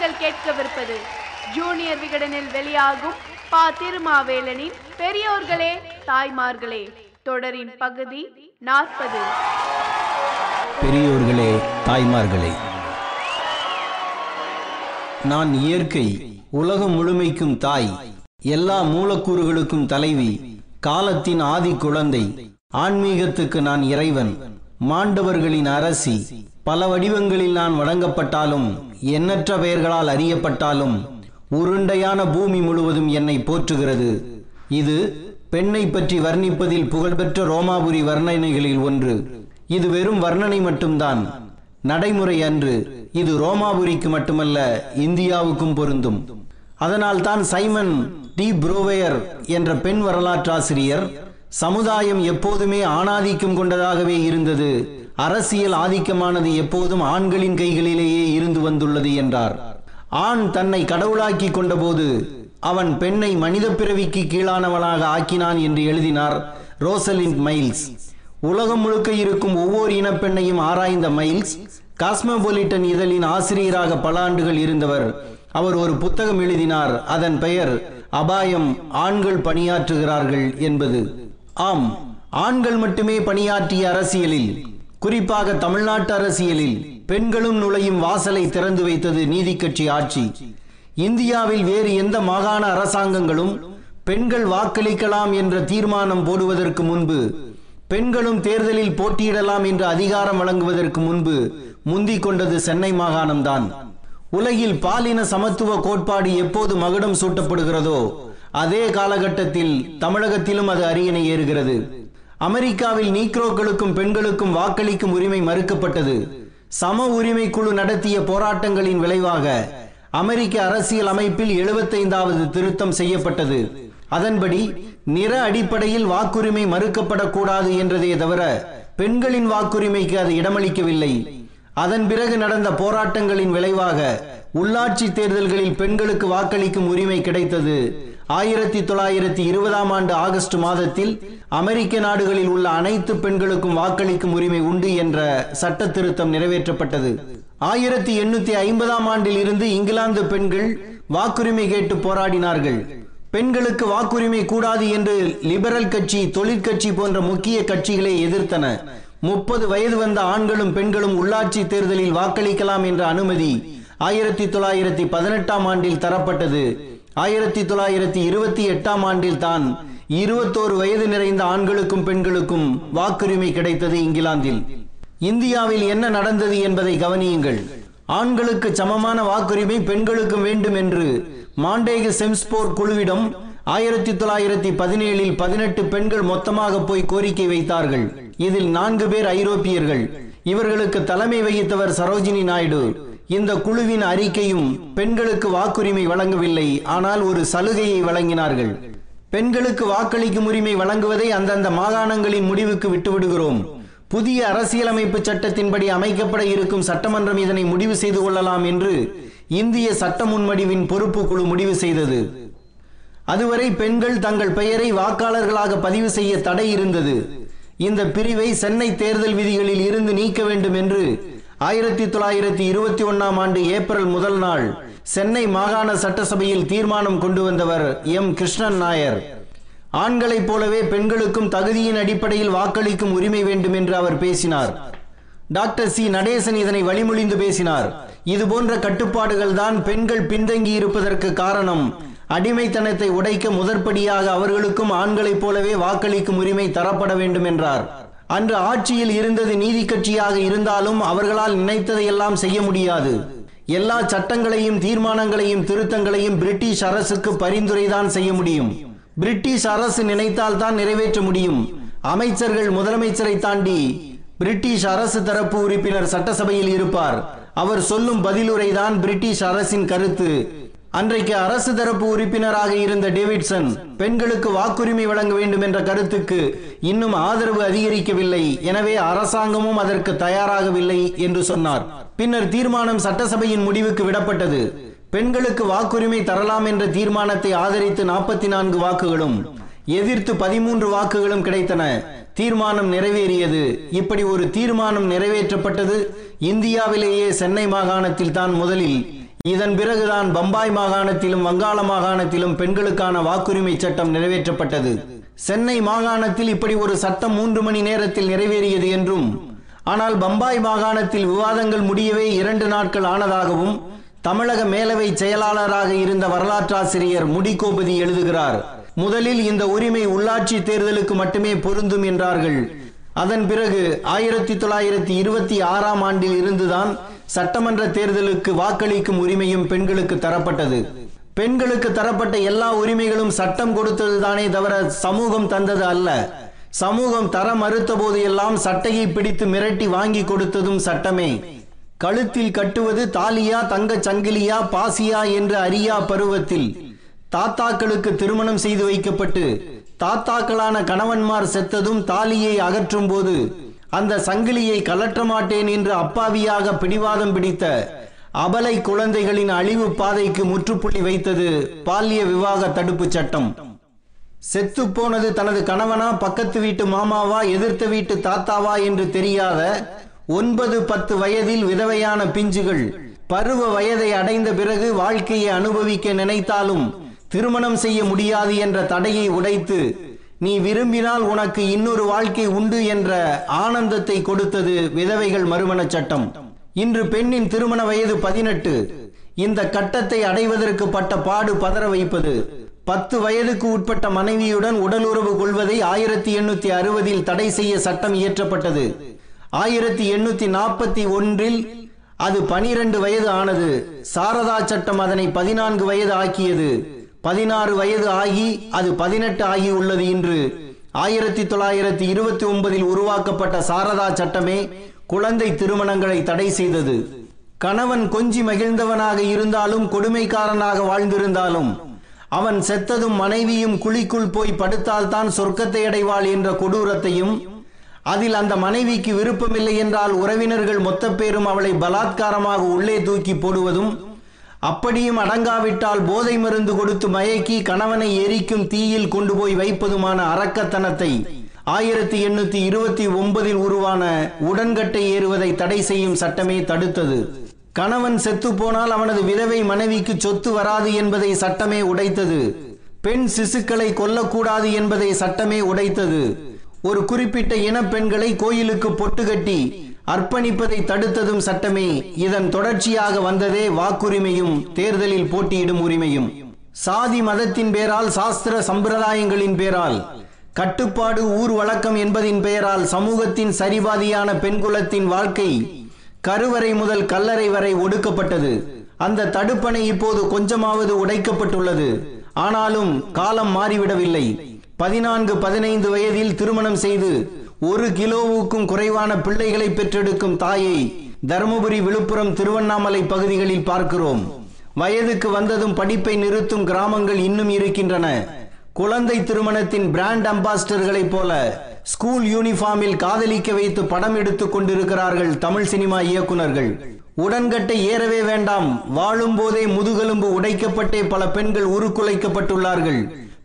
நீங்கள் கேட்கவிருப்பது. ஜூனியர் விகடனில் வெளியாகும் பா திருமாவேலனின் பெரியோர்களே தாய்மார்களே தொடரின் பகுதி நாற்பது. பெரியோர்களே தாய்மார்களே நான் இயற்கை உலகம் முழுமைக்கும் தாய் எல்லா மூலக்கூறுகளுக்கும் தலைவி காலத்தின் ஆதி குழந்தை ஆன்மீகத்துக்கு நான் இறைவன் மாண்டவர்களின் அரசி பல வடிவங்களில் நான் வழங்கப்பட்டாலும் எண்ணற்ற பெயர்களால் அறியப்பட்டாலும் உருண்டையான பூமி முழுவதும் என்னை போற்றுகிறது. இது பெண்ணை பற்றி வர்ணிப்பதில் புகழ்பெற்ற ரோமாபுரி வர்ணனைகளில் ஒன்று. இது வெறும் வர்ணனை மட்டும்தான். நடைமுறை அன்று இது ரோமாபுரிக்கு மட்டுமல்ல இந்தியாவுக்கும் பொருந்தும். அதனால் தான் சைமன் டி. புரோவேயர் என்ற பெண் வரலாற்றாசிரியர் சமுதாயம் எப்போதுமே ஆணாதிக்கம் கொண்டதாகவே இருந்தது. அரசியல் ஆதிக்கமானது எப்போதும் ஆண்களின் கைகளிலேயே இருந்து வந்துள்ளது என்றார். ஆண் தன்னை கடவுளாக்கி கொண்டபோது அவன் பெண்ணை மனித பிறவிக்கு கீழானவனாக ஆக்கினான் என்று எழுதினார் ரோசலின் மைல்ஸ். உலகம் முழுக்க இருக்கும் ஒவ்வொரு இனப்பெண்ணையும் ஆராய்ந்த மைல்ஸ் காஸ்மோபொலிட்டன் இதழின் ஆசிரியராக பல ஆண்டுகள் இருந்தவர். அவர் ஒரு புத்தகம் எழுதினார் அதன் பெயர் அபாயம் ஆண்கள் பணியாற்றுகிறார்கள் என்பது. ஆம் ஆண்கள் மட்டுமே பணியாற்றிய அரசியலில் குறிப்பாக தமிழ்நாட்டு அரசியலில் பெண்களும் நுழையும் வாசலை திறந்து வைத்தது நீதி கட்சி ஆட்சி. இந்தியாவில் வேறு எந்த மாகாண அரசாங்கங்களும் பெண்கள் வாக்களிக்கலாம் என்ற தீர்மானம் போடுவதற்கு முன்பு பெண்களும் தேர்தலில் போட்டியிடலாம் என்று அதிகாரம் வழங்குவதற்கு முன்பு முந்திக் கொண்டது சென்னை மாகாணம்தான். உலகில் பாலின சமத்துவ கோட்பாடு எப்போது மகுடம் சூட்டப்படுகிறதோ அதே காலகட்டத்தில் தமிழகத்திலும் அது அரியணை ஏறுகிறது. அமெரிக்காவில் நீக்ரோக்களுக்கும் பெண்களுக்கும் வாக்களிக்கும் உரிமை மறுக்கப்பட்டது. சம உரிமை குழு நடத்திய போராட்டங்களின் விளைவாக அமெரிக்க அரசியல் அமைப்பில் எழுபத்தைந்தாவது திருத்தம் செய்யப்பட்டது. அதன்படி நிற அடிப்படையில் வாக்குரிமை மறுக்கப்படக்கூடாது என்றதே தவிர பெண்களின் வாக்குரிமைக்கு அது இடமளிக்கவில்லை. அதன் பிறகு நடந்த போராட்டங்களின் விளைவாக உள்ளாட்சி தேர்தல்களில் பெண்களுக்கு வாக்களிக்கும் உரிமை கிடைத்தது. ஆயிரத்தி தொள்ளாயிரத்தி இருபதாம் ஆண்டு ஆகஸ்ட் மாதத்தில் அமெரிக்க நாடுகளில் உள்ள அனைத்து பெண்களுக்கும் வாக்களிக்கும் உரிமை உண்டு என்ற சட்ட திருத்தம் நிறைவேற்றப்பட்டது. ஆயிரத்தி எண்ணூத்தி ஐம்பதாம் ஆண்டில் இருந்து இங்கிலாந்து பெண்கள் வாக்குரிமை கேட்டு போராடினார்கள். பெண்களுக்கு வாக்குரிமை கூடாது என்று லிபரல் கட்சி தொழிற்கட்சி போன்ற முக்கிய கட்சிகளை எதிர்த்தன. முப்பது வயது வந்த ஆண்களும் பெண்களும் உள்ளாட்சி தேர்தலில் வாக்களிக்கலாம் என்ற அனுமதி ஆயிரத்தி தொள்ளாயிரத்தி பதினெட்டாம் ஆண்டில் தரப்பட்டது. ஆயிரத்தி தொள்ளாயிரத்தி இருபத்தி எட்டாம் ஆண்டில் தான் இருபத்தோரு வயது நிறைந்த ஆண்களுக்கும் பெண்களுக்கும் வாக்குரிமை கிடைத்தது இங்கிலாந்தில். இந்தியாவில் என்ன நடந்தது என்பதை கவனியுங்கள். ஆண்களுக்கு சமமான வாக்குரிமை பெண்களுக்கும் வேண்டும் என்று மாண்டேக செம்ஸ்போர் குழுவிடம் ஆயிரத்தி தொள்ளாயிரத்தி பதினேழில் பதினெட்டு பெண்கள் மொத்தமாக போய் கோரிக்கை வைத்தார்கள். இதில் நான்கு பேர் ஐரோப்பியர்கள். இவர்களுக்கு தலைமை வகித்தவர் சரோஜினி நாயுடு. இந்த குழுவின் அறிக்கையும் பெண்களுக்கு வாக்குரிமை வழங்கவில்லை ஆனால் ஒரு சலுகையை வழங்கினார்கள். பெண்களுக்கு வாக்களிக்கும் உரிமை வழங்குவதை அந்தந்த மாகாணங்களின் முடிவுக்கு விட்டுவிடுகிறோம். புதிய அரசியலமைப்பு சட்டத்தின்படி அமைக்கப்பட இருக்கும் சட்டமன்றம் இதனை முடிவு செய்து கொள்ளலாம் என்று இந்திய சட்ட முன்வடிவின் பொறுப்பு குழு முடிவு செய்தது. அதுவரை பெண்கள் தங்கள் பெயரை வாக்காளர்களாக பதிவு செய்ய தடை இருந்தது. இந்த பிரிவை சென்னை தேர்தல் விதிகளில் இருந்து நீக்க வேண்டும் என்று ஆயிரத்தி தொள்ளாயிரத்தி இருபத்தி ஒன்னாம் ஆண்டு ஏப்ரல் முதல் நாள் சென்னை மாகாண சட்டசபையில் தீர்மானம் கொண்டு வந்தவர் எம். கிருஷ்ணன் நாயர். ஆண்களைப் போலவே பெண்களுக்கும் தகுதியின் அடிப்படையில் வாக்களிக்கும் உரிமை வேண்டும் என்று அவர் பேசினார். Doctor C. நடேசன் இதனை வழிமொழிந்து பேசினார். இது போன்ற கட்டுப்பாடுகள் தான் பெண்கள் பின்தங்கி இருப்பதற்கு காரணம். அடிமைத்தனத்தை உடைக்க முதற்படியாக அவர்களுக்கும் ஆண்களைப் போலவே வாக்களிக்கும் உரிமை தரப்பட வேண்டும் என்றார். அன்று ஆட்சியில் இருந்தது நீதி கட்சியாக இருந்தாலும் அவர்களால் நினைத்ததையெல்லாம் செய்ய முடியாது. எல்லா சட்டங்களையும் தீர்மானங்களையும் திருத்தங்களையும் பிரிட்டிஷ் அரசுக்கு பரிந்துரைதான் செய்ய முடியும். பிரிட்டிஷ் அரசு நினைத்தால் தான் நிறைவேற்ற முடியும். அமைச்சர்கள் முதலமைச்சரை தாண்டி பிரிட்டிஷ் அரசு தரப்பு உறுப்பினர் சட்டசபையில் இருப்பார். அவர் சொல்லும் பதிலுரைதான் பிரிட்டிஷ் அரசின் கருத்து. அன்றைக்கு அரசு தரப்பு உறுப்பினராக இருந்த டேவிட்சன் பெண்களுக்கு வாக்குரிமை வழங்க வேண்டும் என்ற கருத்துக்கு இன்னும் ஆதரவு அதிகரிக்கவில்லை. எனவே அரசாங்கமும் அதற்கு தயாராகவில்லை என்று சொன்னார். பின்னர் தீர்மானம் சட்டசபையின் முடிவுக்கு விடப்பட்டது. பெண்களுக்கு வாக்குரிமை தரலாம் என்ற தீர்மானத்தை ஆதரித்து நாற்பத்தி நான்கு வாக்குகளும் எதிர்த்து பதிமூன்று வாக்குகளும் கிடைத்தன. தீர்மானம் நிறைவேறியது. இப்படி ஒரு தீர்மானம் நிறைவேற்றப்பட்டது இந்தியாவிலேயே சென்னை மாகாணத்தில் தான் முதலில். இதன் பிறகுதான் பம்பாய் மாகாணத்திலும் வங்காள மாகாணத்திலும் பெண்களுக்கான வாக்குரிமை சட்டம் நிறைவேற்றப்பட்டது. சென்னை மாகாணத்தில் இப்படி ஒரு சட்டம் மூன்று மணி நேரத்தில் நிறைவேறியது என்றும் ஆனால் பம்பாய் மாகாணத்தில் விவாதங்கள் முடியவே இரண்டு நாட்கள் ஆனதாகவும் தமிழக மேலவை செயலாளராக இருந்த வரலாற்றாசிரியர் முடிகோபதி எழுதுகிறார் முதலில் இந்த உரிமை உள்ளாட்சி தேர்தலுக்கு மட்டுமே பொருந்தும் என்றார்கள். அதன் பிறகு ஆயிரத்தி தொள்ளாயிரத்தி இருபத்தி ஆறாம் ஆண்டில் இருந்துதான் சட்டமன்ற தேர்தலுக்கு வாக்களிக்கும் உரிமையும் பெண்களுக்கு தரப்பட்டது. பெண்களுக்கு தரப்பட்ட எல்லா உரிமைகளும் சட்டம் கொடுத்தது தானே தவிர சமூகம் தந்தது அல்ல. சமூகம் தர மறுத்த போது எல்லாம் சட்டையை பிடித்து மிரட்டி வாங்கி கொடுத்ததும் சட்டமே. கழுத்தில் கட்டுவது தாலியா தங்கச் சங்கிலியா பாசியா என்று அறியா பருவத்தில் தாத்தாக்களுக்கு திருமணம் செய்து வைக்கப்பட்டு தாத்தாக்களான கணவன்மார் செத்ததும் தாலியை அகற்றும் போது அந்த சங்கிலியை கலற்ற மாட்டேன் என்று அப்பாவியாக பிடிவாதம் பிடித்த அபலை குழந்தைகளின் அழிவு பாதைக்கு முற்றுப்புள்ளி வைத்தது பால்ய விவாக தடுப்பு சட்டம். செத்து போனது தனது கணவனா பக்கத்து வீட்டு மாமாவா எதிர்த்த வீட்டு தாத்தாவா என்று தெரியாத ஒன்பது பத்து வயதில் விதவையான பிஞ்சுகள் பருவ வயதை அடைந்த பிறகு வாழ்க்கையை அனுபவிக்க நினைத்தாலும் திருமணம் செய்ய முடியாது என்ற தடையை உடைத்து நீ விரும்பினால் உனக்கு இன்னொரு வாழ்க்கை உண்டு என்ற ஆனந்தத்தை கொடுத்தது விதவைகள் மறுமண சட்டம். இன்று பெண்ணின் திருமண வயது பதினெட்டு. இந்த கட்டத்தை அடைவதற்கு பட்ட பாடு பதற வைப்பது. பத்து வயதுக்கு உட்பட்ட மனைவியுடன் உடலுறவு கொள்வதை ஆயிரத்தி எண்ணூத்தி அறுபதில் தடை செய்ய சட்டம் இயற்றப்பட்டது. ஆயிரத்தி எண்ணூத்தி நாற்பத்தி ஒன்றில் அது பனிரெண்டு வயது ஆனது. சாரதா சட்டம் அதனை பதினான்கு வயது ஆக்கியது. பதினாறு வயது ஆகி அது பதினெட்டு ஆகி உள்ளது இன்று. ஆயிரத்தி தொள்ளாயிரத்தி இருபத்தி ஒன்பதில் உருவாக்கப்பட்ட சாரதா சட்டமே குழந்தை திருமணங்களை தடை செய்தது. கணவன் கொஞ்சி மகிழ்ந்தவனாக இருந்தாலும் கொடுமைக்காரனாக வாழ்ந்திருந்தாலும் அவன் செத்ததும் மனைவியும் குழிக்குள் போய் படுத்தால்தான் சொர்க்கத்தை அடைவாள் என்ற கொடூரத்தையும் அதில் அந்த மனைவிக்கு விருப்பமில்லை என்றால் உறவினர்கள் மொத்த பேரும் அவளை பலாத்காரமாக உள்ளே தூக்கி போடுவதும் அப்படியும் அடங்காவிட்டால் போதை மருந்து கொடுத்து மயக்கி கணவனை எரிக்கும் தீயில் கொண்டு போய் வைப்பதுமான அரக்கத்தனத்தை ஆயிரத்தி எண்ணூத்தி இருபத்தி ஒன்பதில் உருவான உடன்கட்டை ஏறுவதை தடை செய்யும் சட்டமே தடுத்தது. கணவன் செத்து போனால் அவனது விதவை மனைவிக்கு சொத்து வராது என்பதை சட்டமே உடைத்தது. பெண் சிசுக்களை கொல்லக்கூடாது என்பதை சட்டமே உடைத்தது. ஒரு குறிப்பிட்ட இன பெண்களை கோயிலுக்கு பொட்டு கட்டி அர்ப்பணிப்பதை தடுத்ததும் சட்டமே. இதன் தொடர்ச்சியாக வந்ததே வாக்குரிமையும் தேர்தலில் போட்டியிடும் உரிமையும். சாதி மதத்தின் பேரால் சாஸ்திர சம்பிரதாயங்களின் பேரால். கட்டுப்பாடு ஊர் வழக்கம் என்பதின் பெயரால் சமூகத்தின் சரிபாதியான பெண்குலத்தின் வாழ்க்கை கருவறை முதல் கல்லறை வரை ஒடுக்கப்பட்டது. அந்த தடுப்பணை இப்போது கொஞ்சமாவது உடைக்கப்பட்டுள்ளது. ஆனாலும் காலம் மாறிவிடவில்லை. பதினான்கு பதினைந்து வயதில் திருமணம் செய்து ஒரு கிலோவுக்கும் குறைவான பிள்ளைகளை பெற்றெடுக்கும் தாயை தருமபுரி விழுப்புரம் திருவண்ணாமலை பகுதிகளில் பார்க்கிறோம். வயதுக்கு வந்ததும் படிப்பை நிறுத்தும் கிராமங்கள் இன்னும் இருக்கின்றன. குழந்தை திருமணத்தின் பிராண்ட் அம்பாசிடர்களைப் போல ஸ்கூல் யூனிஃபார்மில் காதலிக்க வைத்து படம் எடுத்துக் கொண்டிருக்கிறார்கள் தமிழ் சினிமா இயக்குனர்கள் உடன்கட்டை ஏறவே வேண்டாம். வாழும் போதே முதுகெலும்பு உடைக்கப்பட்டே பல பெண்கள் உருக்குலைக்கப்பட்டுள்ளார்கள்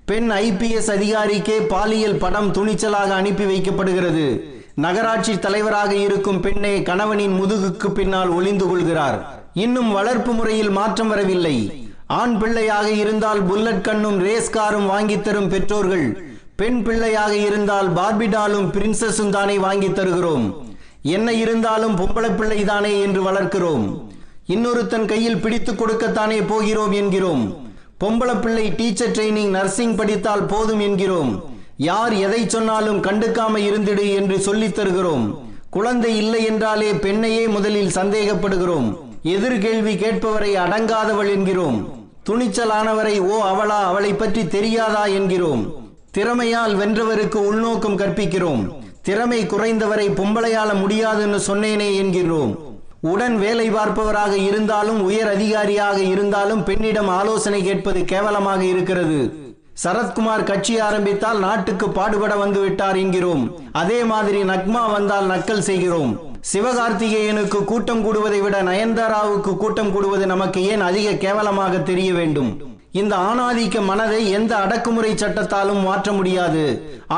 பெண் ஐபிஎஸ் அதிகாரிக்கே பாலியல் படம் துணிச்சலாக அனுப்பி வைக்கப்படுகிறது. நகராட்சி தலைவராக இருக்கும் பெண்ணே கணவனின் முதுகுக்கு பின்னால் ஒளிந்து கொள்கிறார். இன்னும் வளர்ப்பு முறையில் மாற்றம் வரவில்லை. ஆண் பிள்ளையாக இருந்தால் புல்லட் கண்ணும் ரேஸ் காரும் வாங்கி தரும் பெற்றோர்கள். பெண் பிள்ளையாக இருந்தால் பார்பிடாலும் பிரின்சஸும் தானே வாங்கி தருகிறோம். என்ன இருந்தாலும் பொம்பளை பிள்ளை தானே என்று வளர்க்கிறோம். இன்னொருத்தன் கையில் பிடித்து கொடுக்கத்தானே போகிறோம் என்கிறோம். பொம்பளை பிள்ளை டீச்சர் ட்ரைனிங் நர்சிங் படித்தால் போதும் என்கிறோம். யார் எதை சொன்னாலும் கண்டுக்காம இருந்திடு என்று சொல்லித் தருகிறோம். குழந்தை இல்லை என்றாலே பெண்ணையே முதலில் சந்தேகப்படுகிறோம். எதிர்கேள்வி கேட்பவரை அடங்காதவள் என்கிறோம். துணிச்சலானவரை ஓ அவளா? அவளை பற்றி தெரியாதா? என்கிறோம். திறமையால் வென்றவருக்கு உள்நோக்கம் கற்பிக்கிறோம். திறமை குறைந்தவரை பொம்பளையால முடியாதுன்னு சொன்னேனே என்கிறோம். உடன் வேலை பார்ப்பவராக இருந்தாலும் உயர் அதிகாரியாக இருந்தாலும் பெண்ணிடம் ஆலோசனை கேட்பது கேவலமாக இருக்கிறது. சரத்குமார் கட்சி ஆரம்பித்தால் நாட்டுக்கு பாடுபட வந்து விட்டார் என்கிறோம். அதே மாதிரி நக்மா வந்தால் நக்கல் செய்கிறோம். சிவகார்த்திகேயனுக்கு கூட்டம் கூடுவதை விட நயன்தாராவுக்கு கூட்டம் கூடுவது நமக்கு ஏன் அதிக கேவலமாக தெரிய வேண்டும்? இந்த ஆணாதிக்க மனதை எந்த அடக்குமுறை சட்டத்தாலும் மாற்ற முடியாது.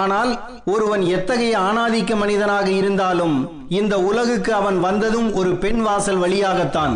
ஆனால் ஒருவன் எத்தகைய ஆணாதிக்க மனிதனாக இருந்தாலும் இந்த உலகுக்கு அவன் வந்ததும் ஒரு பெண் வாசல் வழியாகத்தான்.